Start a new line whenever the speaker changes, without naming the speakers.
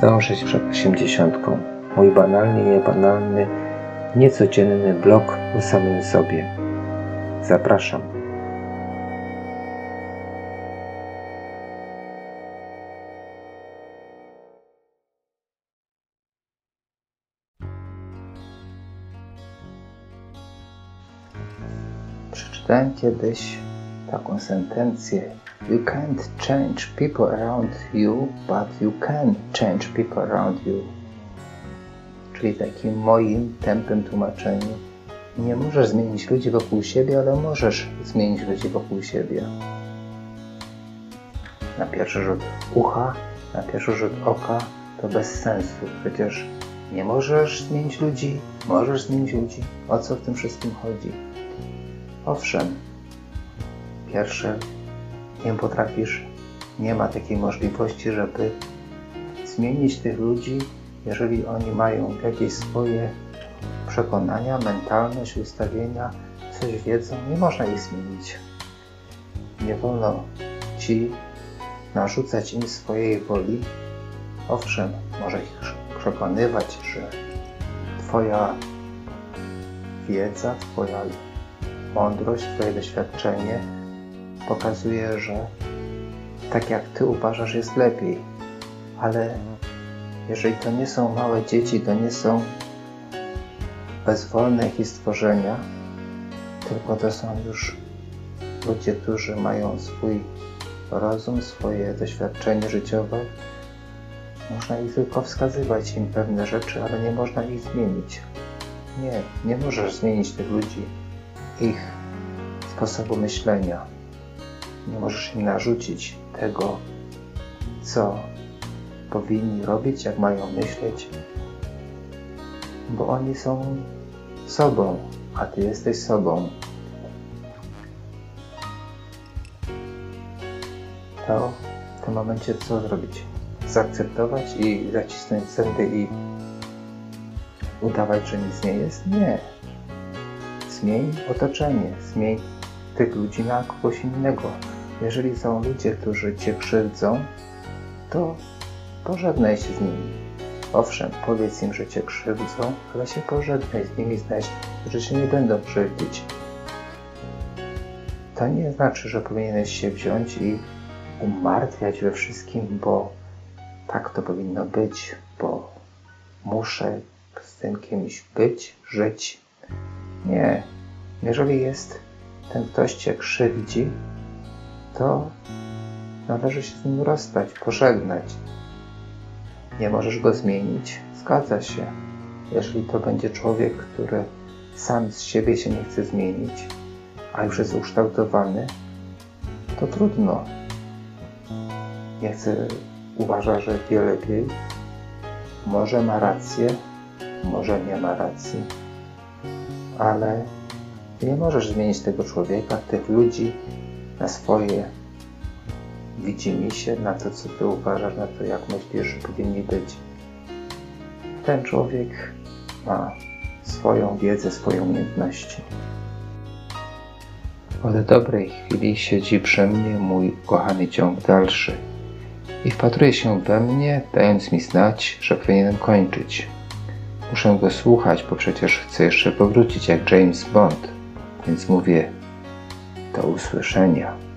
podążyć przed osiemdziesiątką. Mój banalnie niebanalny, niecodzienny blog o samym sobie. Zapraszam. Przeczytałem kiedyś taką sentencję. You can't change people around you, but you can change people around you. Czyli takim moim tempem tłumaczeniu. Nie możesz zmienić ludzi wokół siebie, ale możesz zmienić ludzi wokół siebie. Na pierwszy rzut ucha, na pierwszy rzut oka to bez sensu. Przecież nie możesz zmienić ludzi, możesz zmienić ludzi. O co w tym wszystkim chodzi? Owszem, pierwsze nie potrafisz, nie ma takiej możliwości, żeby zmienić tych ludzi, jeżeli oni mają jakieś swoje przekonania, mentalność, ustawienia, coś wiedzą, nie można ich zmienić. Nie wolno ci narzucać im swojej woli. Owszem, może ich przekonywać, że Twoja wiedza, Twoja mądrość, Twoje doświadczenie pokazuje, że tak jak Ty uważasz jest lepiej. Ale jeżeli to nie są małe dzieci, to nie są bezwolne jakieś stworzenia, tylko to są już ludzie, którzy mają swój rozum, swoje doświadczenie życiowe. Można ich tylko wskazywać im pewne rzeczy, ale nie można ich zmienić. Nie, nie możesz zmienić tych ludzi, ich sposobu myślenia. Nie możesz im narzucić tego, co powinni robić, jak mają myśleć, bo oni są sobą, a ty jesteś sobą. To w tym momencie co zrobić? Zaakceptować i zacisnąć zęby i udawać, że nic nie jest? Nie. Zmień otoczenie, zmień tych ludzi na kogoś innego. Jeżeli są ludzie, którzy cię krzywdzą, to pożegnaj się z nimi. Owszem, powiedz im, że cię krzywdzą, ale się pożegnaj z nimi, znajdź, że się nie będą krzywdzić. To nie znaczy, że powinieneś się wziąć i umartwiać we wszystkim, bo tak to powinno być, bo muszę z tym kimś być, żyć. Nie. Jeżeli jest ten ktoś cię krzywdzi, to należy się z nim rozstać, pożegnać. Nie możesz go zmienić, zgadza się. Jeżeli to będzie człowiek, który sam z siebie się nie chce zmienić, a już jest ukształtowany, to trudno. Nie chce, uważa, że wie lepiej. Może ma rację, może nie ma racji, ale nie możesz zmienić tego człowieka, tych ludzi na swoje widzimy się, na to, co ty uważasz, na to, jak myślisz, że powinni być. Ten człowiek ma swoją wiedzę, swoje umiejętności. Od dobrej chwili siedzi przy mnie mój kochany ciąg dalszy i wpatruje się we mnie, dając mi znać, że powinienem kończyć. Muszę go słuchać, bo przecież chcę jeszcze powrócić jak James Bond, więc mówię do usłyszenia.